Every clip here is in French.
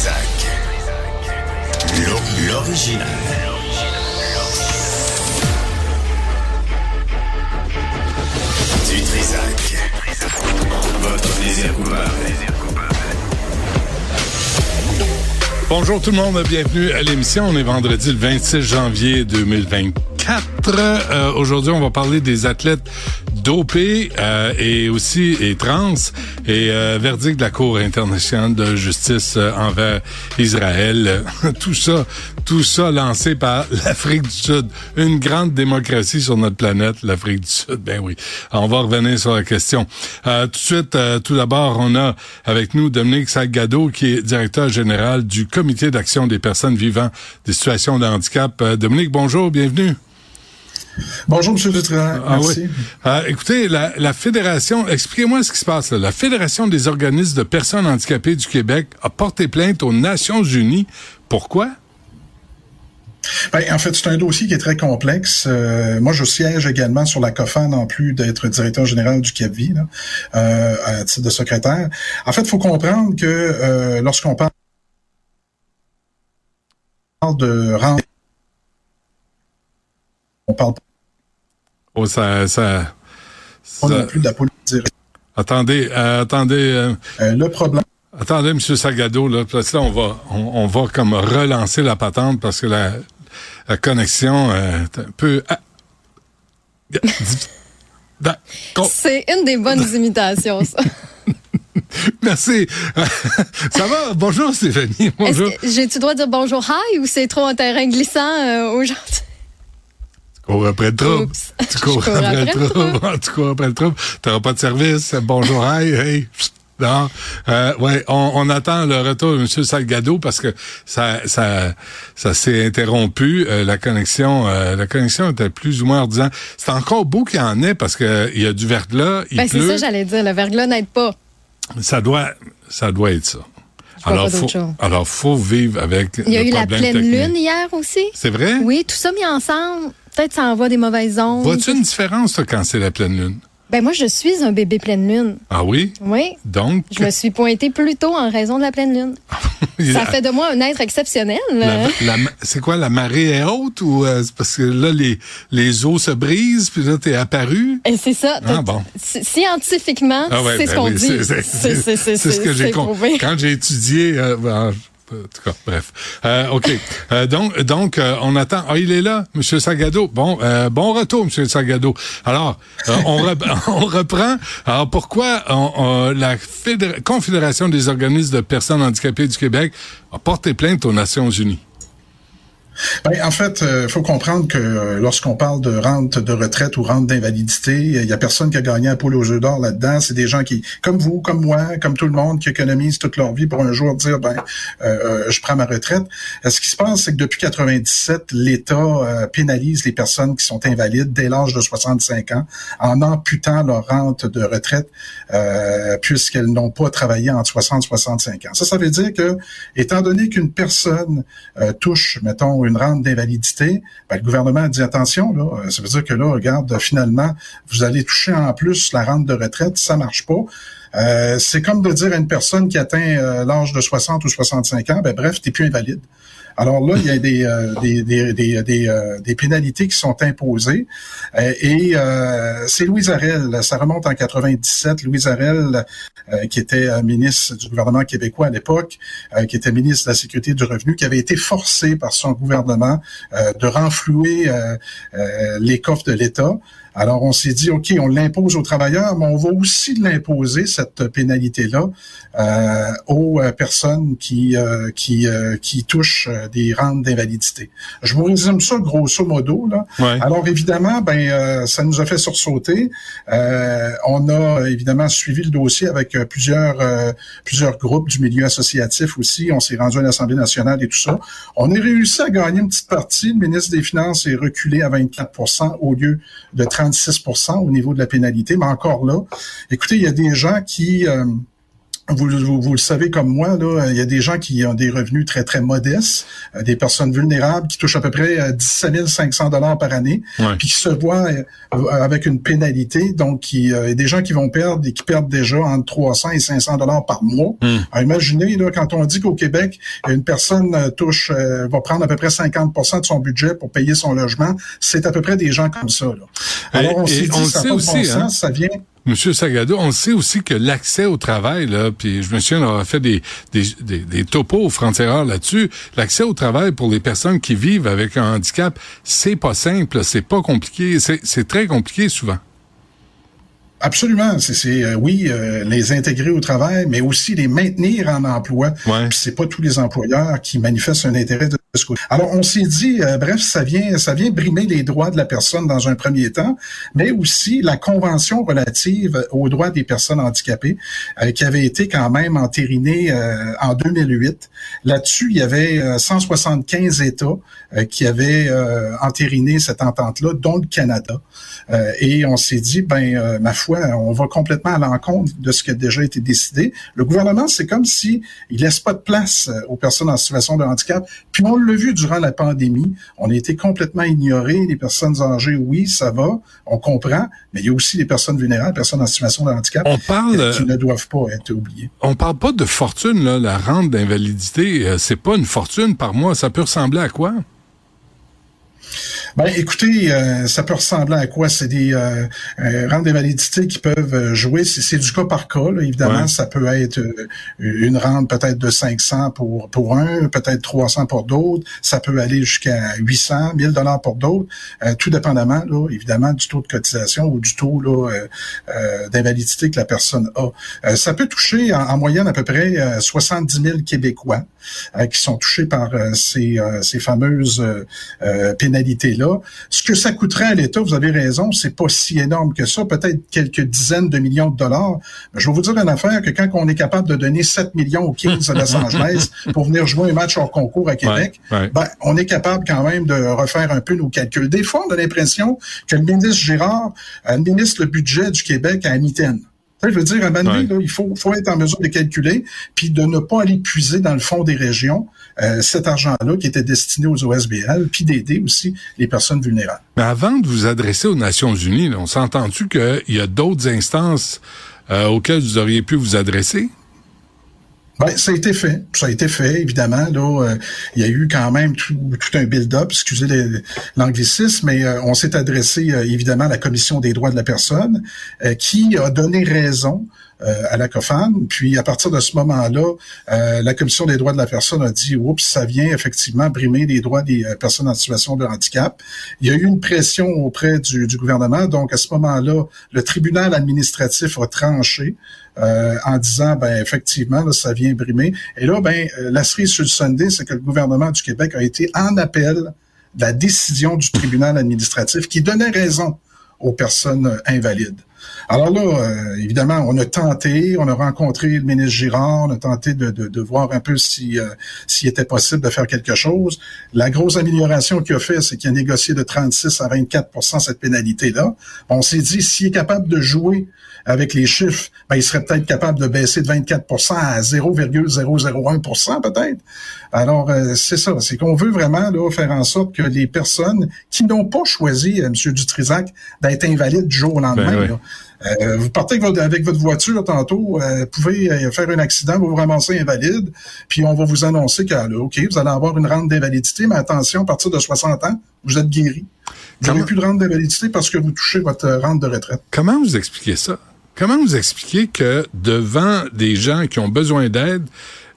Trisac. L'original. Du Trisac. Votre plaisir coupable. Bonjour tout le monde, bienvenue à l'émission. On est vendredi le 26 janvier 2024. Euh, Aujourd'hui, on va parler des athlètes dopés euh, et aussi et trans et euh, verdict de la Cour internationale de justice euh, envers Israël. tout ça, tout ça lancé par l'Afrique du Sud, une grande démocratie sur notre planète, l'Afrique du Sud. Ben oui, on va revenir sur la question. Euh, tout de suite, euh, tout d'abord, on a avec nous Dominique Salgado, qui est directeur général du Comité d'action des personnes vivant des situations de handicap. Dominique, bonjour, bienvenue. Bonjour, M. Dutrat. Ah Merci. oui. Euh, écoutez, la, la Fédération, expliquez-moi ce qui se passe là. La Fédération des organismes de personnes handicapées du Québec a porté plainte aux Nations Unies. Pourquoi? Ben, en fait, c'est un dossier qui est très complexe. Euh, moi, je siège également sur la COFAN, en plus d'être directeur général du CAPVI, là, euh, à titre de secrétaire. En fait, il faut comprendre que euh, lorsqu'on parle de rendre, on parle Oh, ça, ça- non plus de la politique. attendez, euh, attendez, euh, Euh, le problème, attendez, Monsieur Sagado, là, parce que là, on va, on, on va comme relancer la patente parce que la, la connexion euh, est un peu. Ah. C'est une des bonnes imitations, ça. Merci. ça va? Bonjour, Stéphanie. Est-ce Bonjour. que j'ai-tu le droit de dire bonjour? Hi ou c'est trop un terrain glissant euh, aujourd'hui? Tu cours après le trouble. Oups. Tu cours après, après le le trouble. tu cours après le trouble. T'auras pas de service. Bonjour, hey, hey. Non. Euh, ouais, on, on attend le retour de M. Salgado parce que ça, ça, ça s'est interrompu. Euh, la connexion, euh, la connexion était plus ou moins ordinaire. C'est encore beau qu'il y en ait parce que il y a du verglas, il Ben, c'est ça, j'allais dire. Le verglas n'aide pas. ça doit, ça doit être ça. Alors, faut, alors, faut vivre avec. Il y a eu la pleine technique. lune hier aussi? C'est vrai? Oui, tout ça mis ensemble. Peut-être ça envoie des mauvaises ondes. Vois-tu une différence, toi, quand c'est la pleine lune? Ben, moi, je suis un bébé pleine lune. Ah oui? Oui. Donc, Je me suis pointée plus tôt en raison de la pleine lune. Ça fait de moi un être exceptionnel. C'est quoi, la marée est haute ou euh, parce que là, les, les eaux se brisent, puis là, t'es apparu? C'est ça. Ah, bon. Scientifiquement, Ah ouais, c'est ben ce qu'on oui, dit. c'est- ce que j'ai compris. Quand j'ai étudié, euh, ben, en tout cas, bref. Euh, OK. Euh, donc, donc euh, on attend. Ah, il est là, M. Sagado. Bon, euh, bon retour, M. Sagado. Alors, euh, on, rep- on reprend. Alors, pourquoi la Fédé- Confédération des organismes de personnes handicapées du Québec a porté plainte aux Nations Unies? Ben, en fait, il faut comprendre que euh, lorsqu'on parle de rente de retraite ou rente d'invalidité, il y a personne qui a gagné un poule aux œufs d'or là-dedans. C'est des gens qui, comme vous, comme moi, comme tout le monde, qui économisent toute leur vie pour un jour dire, ben, euh, euh, je prends ma retraite. Euh, ce qui se passe, c'est que depuis 97, l'État euh, pénalise les personnes qui sont invalides dès l'âge de 65 ans en amputant leur rente de retraite euh, puisqu'elles n'ont pas travaillé entre 60 et 65 ans. Ça, ça veut dire que, étant donné qu'une personne euh, touche, mettons, une rente d'invalidité, ben, le gouvernement dit attention, là, euh, ça veut dire que là, regarde, finalement, vous allez toucher en plus la rente de retraite, ça marche pas. Euh, c'est comme de dire à une personne qui atteint euh, l'âge de 60 ou 65 ans, ben bref, t'es plus invalide. Alors là, il y a des, euh, des, des, des, des, euh, des pénalités qui sont imposées. Euh, et euh, c'est Louise Arel, ça remonte en 97. Louise Arel, euh, qui était euh, ministre du gouvernement québécois à l'époque, euh, qui était ministre de la Sécurité du Revenu, qui avait été forcé par son gouvernement euh, de renflouer euh, euh, les coffres de l'État. Alors, on s'est dit, OK, on l'impose aux travailleurs, mais on va aussi l'imposer, cette pénalité-là, euh, aux euh, personnes qui, euh, qui, euh, qui touchent euh, des rentes d'invalidité. Je vous résume ça grosso modo. Là. Ouais. Alors, évidemment, ben, euh, ça nous a fait sursauter. Euh, on a évidemment suivi le dossier avec plusieurs, euh, plusieurs groupes du milieu associatif aussi. On s'est rendu à l'Assemblée nationale et tout ça. On a réussi à gagner une petite partie. Le ministre des Finances est reculé à 24% au lieu de 36 au niveau de la pénalité. Mais encore là, écoutez, il y a des gens qui... euh, vous, vous, le savez comme moi, là, il y a des gens qui ont des revenus très, très modestes, euh, des personnes vulnérables qui touchent à peu près 17 500 dollars par année, puis qui se voient euh, avec une pénalité. Donc, il y a des gens qui vont perdre et qui perdent déjà entre 300 et 500 dollars par mois. Hmm. imaginez, là, quand on dit qu'au Québec, une personne euh, touche, va prendre à peu près 50% de son budget pour payer son logement, c'est à peu près des gens comme ça. Là. Alors, on s'est dit, ça, aussi, hein? ça vient Monsieur Sagado, on sait aussi que l'accès au travail, là, puis je me souviens d'avoir fait des, des, des, topos aux frontières là-dessus, l'accès au travail pour les personnes qui vivent avec un handicap, c'est pas simple, c'est pas compliqué, c'est très compliqué souvent. Absolument. C'est euh, oui, euh, les intégrer au travail, mais aussi les maintenir en emploi. Ouais. c'est pas tous les employeurs qui manifestent un intérêt de ce côté. Alors on s'est dit, euh, bref, ça vient, ça vient brimer les droits de la personne dans un premier temps, mais aussi la convention relative aux droits des personnes handicapées, qui avait été quand même entérinée en 2008. Là-dessus, il y avait 175 États qui avaient entériné cette entente-là, dont le Canada. et on s'est dit, ben ma foi on va complètement à l'encontre de ce qui a déjà été décidé. Le gouvernement, c'est comme si il laisse pas de place euh, aux personnes en situation de handicap. Puis on l'a vu durant la pandémie, on a été complètement ignorés. Les personnes âgées, oui, ça va, on comprend, mais il y a aussi les personnes vulnérables, les personnes en situation de handicap, on parle, qui ne doivent pas être oubliées. On parle pas de fortune, là, la rente d'invalidité, euh, c'est pas une fortune par mois. Ça peut ressembler à quoi? Ben, écoutez, euh, ça peut ressembler à quoi? C'est des euh, euh rentes d'invalidité qui peuvent euh, jouer. C'est du cas par cas. Évidemment, ça peut être une rente peut-être de 500 pour pour un, peut-être 300 pour d'autres. Ça peut aller jusqu'à 800, 1000 dollars pour d'autres, tout dépendamment, là, évidemment, du taux de cotisation ou du taux d'invalidité que la personne a. ça peut toucher en, moyenne à peu près 70 000 Québécois qui sont touchés par ces, ces fameuses pénalités ce que ça coûterait à l'État, vous avez raison, c'est pas si énorme que ça, peut-être quelques dizaines de millions de dollars. je vais vous dire une affaire que quand on est capable de donner 7 millions aux Kings de Los Angeles pour venir jouer un match hors concours à Québec, Ben, on est capable quand même de refaire un peu nos calculs. Des fois, on a l'impression que le ministre Girard administre le budget du Québec à mitaine. Je veux dire, à un il faut, faut être en mesure de calculer, puis de ne pas aller puiser dans le fond des régions euh, cet argent-là qui était destiné aux OSBL, puis d'aider aussi les personnes vulnérables. Mais avant de vous adresser aux Nations Unies, on s'est entendu qu'il y a d'autres instances euh, auxquelles vous auriez pu vous adresser? Ben, ça a été fait. Ça a été fait, évidemment. Là, euh, il y a eu quand même tout, un build-up, excusez l'anglicisme, mais on s'est adressé évidemment à la Commission des droits de la personne, qui a donné raison euh, à la COFAN. Puis à partir de ce moment-là, euh, la Commission des droits de la personne a dit, oups, ça vient effectivement brimer les droits des euh, personnes en situation de handicap. Il y a eu une pression auprès du, du gouvernement. Donc à ce moment-là, le tribunal administratif a tranché. Euh, en disant ben effectivement là, ça vient brimer et là ben la cerise sur le Sunday c'est que le gouvernement du Québec a été en appel de la décision du tribunal administratif qui donnait raison aux personnes invalides. Alors là, euh, évidemment, on a tenté, on a rencontré le ministre Girard, on a tenté de, de, voir un peu si euh, s'il était possible de faire quelque chose. La grosse amélioration qu'il a fait, c'est qu'il a négocié de 36 à 24% cette pénalité-là. On s'est dit, s'il est capable de jouer avec les chiffres, ben, il serait peut-être capable de baisser de 24% à 0,001% peut-être. Alors, euh, c'est ça, c'est qu'on veut vraiment là, faire en sorte que les personnes qui n'ont pas choisi, M. Dutrisac, d'être invalides du jour au lendemain, ben euh, vous partez avec votre, voiture tantôt, euh, vous pouvez euh, faire un accident, vous vous ramassez invalide, puis on va vous annoncer que, OK, vous allez avoir une rente d'invalidité, mais attention, à partir de 60 ans, vous êtes guéri. Vous n'avez plus de rente d'invalidité parce que vous touchez votre rente de retraite. Comment vous expliquez ça? Comment vous expliquez que devant des gens qui ont besoin d'aide,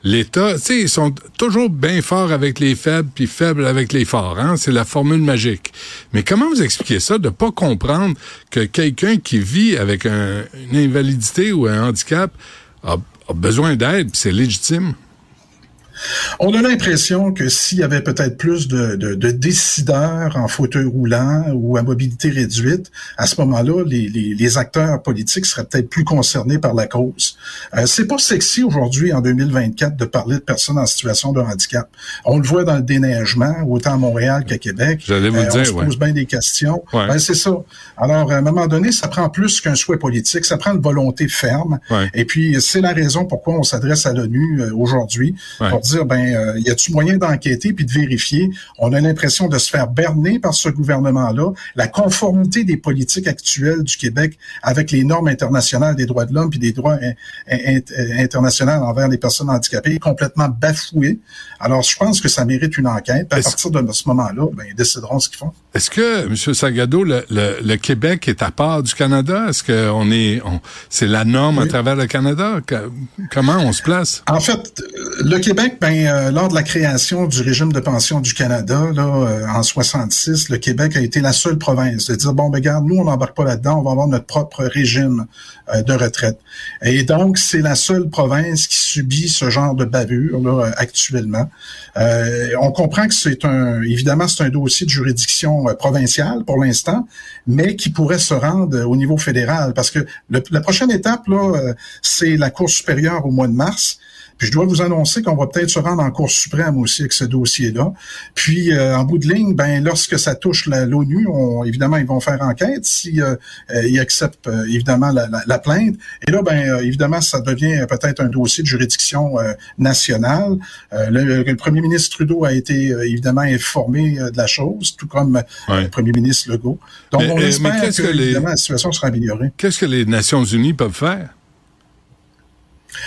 l'État, tu sais, ils sont toujours bien forts avec les faibles puis faibles avec les forts. Hein? C'est la formule magique. Mais comment vous expliquez ça de pas comprendre que quelqu'un qui vit avec une invalidité ou un handicap a, besoin d'aide, c'est légitime? On a l'impression que s'il y avait peut-être plus de, de, décideurs en fauteuil roulant ou à mobilité réduite, à ce moment-là, les, les, acteurs politiques seraient peut-être plus concernés par la cause. Euh, c'est pas sexy aujourd'hui, en 2024, de parler de personnes en situation de handicap. On le voit dans le déneigement, autant à Montréal qu'à Québec. J'allais vous euh, dire, on se pose bien des questions. Ben, c'est ça. Alors, à un moment donné, ça prend plus qu'un souhait politique, ça prend une volonté ferme. Et puis, c'est la raison pourquoi on s'adresse à l'ONU euh, aujourd'hui pour dire, ben, euh, y a-t-il moyen d'enquêter puis de vérifier? On a l'impression de se faire berner par ce gouvernement-là. La conformité des politiques actuelles du Québec avec les normes internationales des droits de l'homme puis des droits internationaux envers les personnes handicapées est complètement bafouée. Alors, je pense que ça mérite une enquête. À partir de ce moment-là, ben, ils décideront ce qu'ils font. Est-ce que, M. Sagado, le, le, Québec est à part du Canada? Est-ce que on est, c'est la norme à travers le Canada? comment on se place? En fait, le Québec, ben, euh, lors de la création du régime de pension du Canada, là, euh, en 66, le Québec a été la seule province de dire, bon, ben, regarde, nous, on n'embarque pas là-dedans, on va avoir notre propre régime euh, de retraite. Et donc, c'est la seule province qui subit ce genre de bavure, là, actuellement. on comprend que c'est un, évidemment, c'est un dossier de juridiction provinciale pour l'instant, mais qui pourrait se rendre au niveau fédéral, parce que la prochaine étape, là, c'est la Cour supérieure au mois de mars. Puis je dois vous annoncer qu'on va peut-être se rendre en Cour suprême aussi avec ce dossier-là. Puis euh, en bout de ligne, ben lorsque ça touche l'ONU, évidemment ils vont faire enquête si euh, euh, ils acceptent évidemment la, plainte. Et là, ben évidemment, ça devient peut-être un dossier de juridiction nationale. Le, premier ministre Trudeau a été évidemment informé de la chose, tout comme le premier ministre Legault. Donc on espère que, que évidemment la situation sera améliorée. Qu'est-ce que les Nations Unies peuvent faire?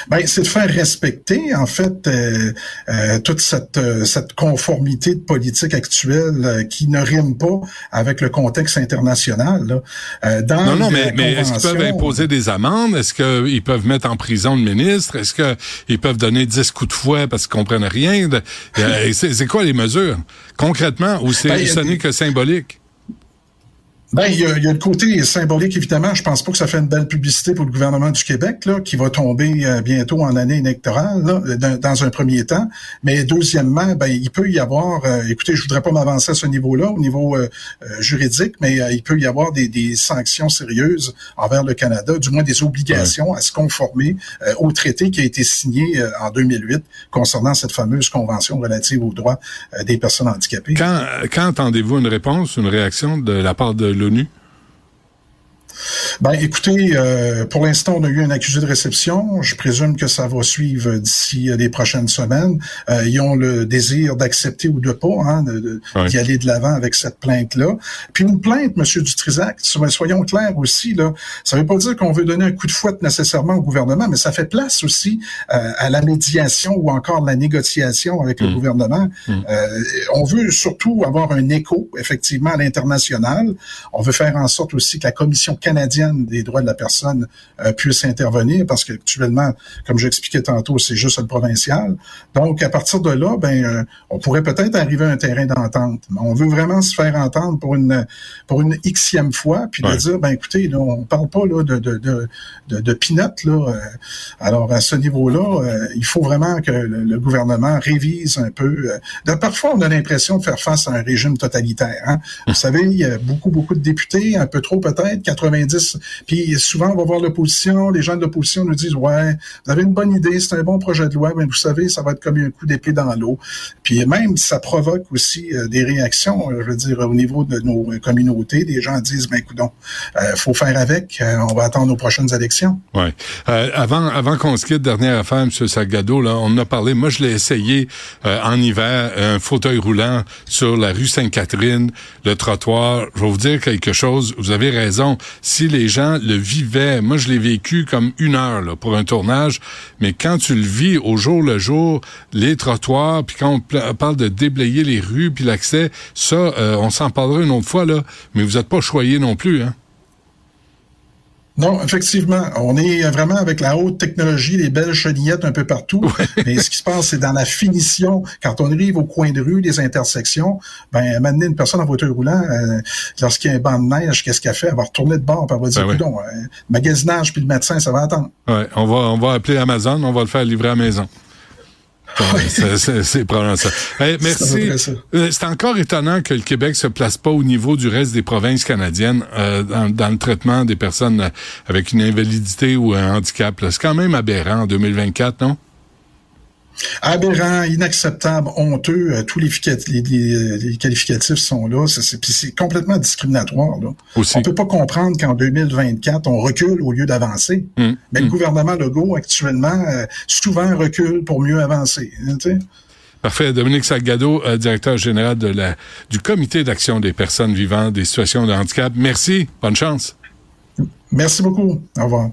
Ben, c'est de faire respecter en fait euh, euh, toute cette, euh, cette conformité de politique actuelle qui ne rime pas avec le contexte international. Là. dans non, non, mais, mais est-ce qu'ils peuvent imposer des amendes? Est-ce qu'ils peuvent mettre en prison le ministre? Est-ce qu'ils peuvent donner 10 coups de fouet parce qu'ils comprennent rien C'est quoi les mesures? Concrètement ou c'est ben, ce n'est que symbolique? Ben, il y, a, il y, a, le côté symbolique, évidemment. Je pense pas que ça fait une belle publicité pour le gouvernement du Québec, là, qui va tomber euh, bientôt en année électorale, là, dans, un premier temps. Mais deuxièmement, ben, il peut y avoir, euh, écoutez, je voudrais pas m'avancer à ce niveau-là, au niveau euh, juridique, mais il peut y avoir des, des, sanctions sérieuses envers le Canada, du moins des obligations à se conformer au traité qui a été signé en 2008 concernant cette fameuse convention relative aux droits des personnes handicapées. Quand, quand attendez-vous une réponse, une réaction de la part de l'ONU? Ben, écoutez, euh, pour l'instant, on a eu un accusé de réception. Je présume que ça va suivre d'ici euh, les prochaines semaines. Euh, ils ont le désir d'accepter ou de pas, hein, d'y aller de l'avant avec cette plainte-là. Puis une plainte, Monsieur Dutrisac, soyons clairs aussi, là, ça veut pas dire qu'on veut donner un coup de fouette nécessairement au gouvernement, mais ça fait place aussi à la médiation ou encore la négociation avec le mmh. gouvernement. Mmh. on veut surtout avoir un écho, effectivement, à l'international. On veut faire en sorte aussi que la commission canadienne des droits de la personne euh, puisse intervenir parce qu'actuellement, comme j'expliquais tantôt, c'est juste le provincial. Donc, à partir de là, ben, euh, on pourrait peut-être arriver à un terrain d'entente. On veut vraiment se faire entendre pour une pour une xème fois, puis de dire, ben écoutez, là, on parle pas là de de de de, de là. Euh. alors à ce niveau-là, il faut vraiment que le, gouvernement révise un peu. De, parfois, on a l'impression de faire face à un régime totalitaire. Hein. Vous savez, il y a beaucoup beaucoup de députés, un peu trop peut-être, 80 puis souvent, on va voir l'opposition, les gens de l'opposition nous disent, ouais, vous avez une bonne idée, c'est un bon projet de loi, mais vous savez, ça va être comme un coup d'épée dans l'eau. Puis même, ça provoque aussi euh, des réactions, euh, je veux dire, au niveau de nos communautés. Des gens disent, ben écoute, euh, faut faire avec, on va attendre nos prochaines élections. Ouais. avant avant qu'on se quitte, dernière affaire, M. Salgado, là, on a parlé, moi je l'ai essayé en hiver, un fauteuil roulant sur la rue Sainte-Catherine, le trottoir. Je vais vous dire quelque chose, vous avez raison si les gens le vivaient, moi je l'ai vécu comme une heure là, pour un tournage, mais quand tu le vis au jour le jour, les trottoirs, puis quand on parle de déblayer les rues, puis l'accès, ça, euh, on s'en parlera une autre fois, là, mais vous n'êtes pas choyé non plus, hein? Non, effectivement. On est vraiment avec la haute technologie, les belles chenillettes un peu partout. Mais ce qui se passe, c'est dans la finition. Quand on arrive au coin de rue, les intersections, ben, maintenant, une personne en voiture roulant, euh, lorsqu'il y a un banc de neige, qu'est-ce qu'elle fait? Elle va retourner de bord, puis elle va dire, ben euh, magasinage, puis le médecin, ça va attendre. Ouais, on va, on va appeler Amazon, on va le faire livrer à la maison. c'est probablement ça. merci. Euh, c'est encore étonnant que le Québec se place pas au niveau du reste des provinces canadiennes euh, dans, le traitement des personnes avec une invalidité ou un handicap. C'est quand même aberrant en 2024, non? Aberrant, inacceptable, honteux, euh, tous les, les, qualificatifs sont là. C'est complètement discriminatoire. Là. On peut pas comprendre qu'en 2024, on recule au lieu d'avancer. Hum, Mais le hum. gouvernement Legault, actuellement, euh, souvent recule pour mieux avancer. Hein, Parfait. Dominique Salgado, euh, directeur général de la, du Comité d'action des personnes vivant des situations de handicap. Merci. Bonne chance. Merci beaucoup. Au revoir.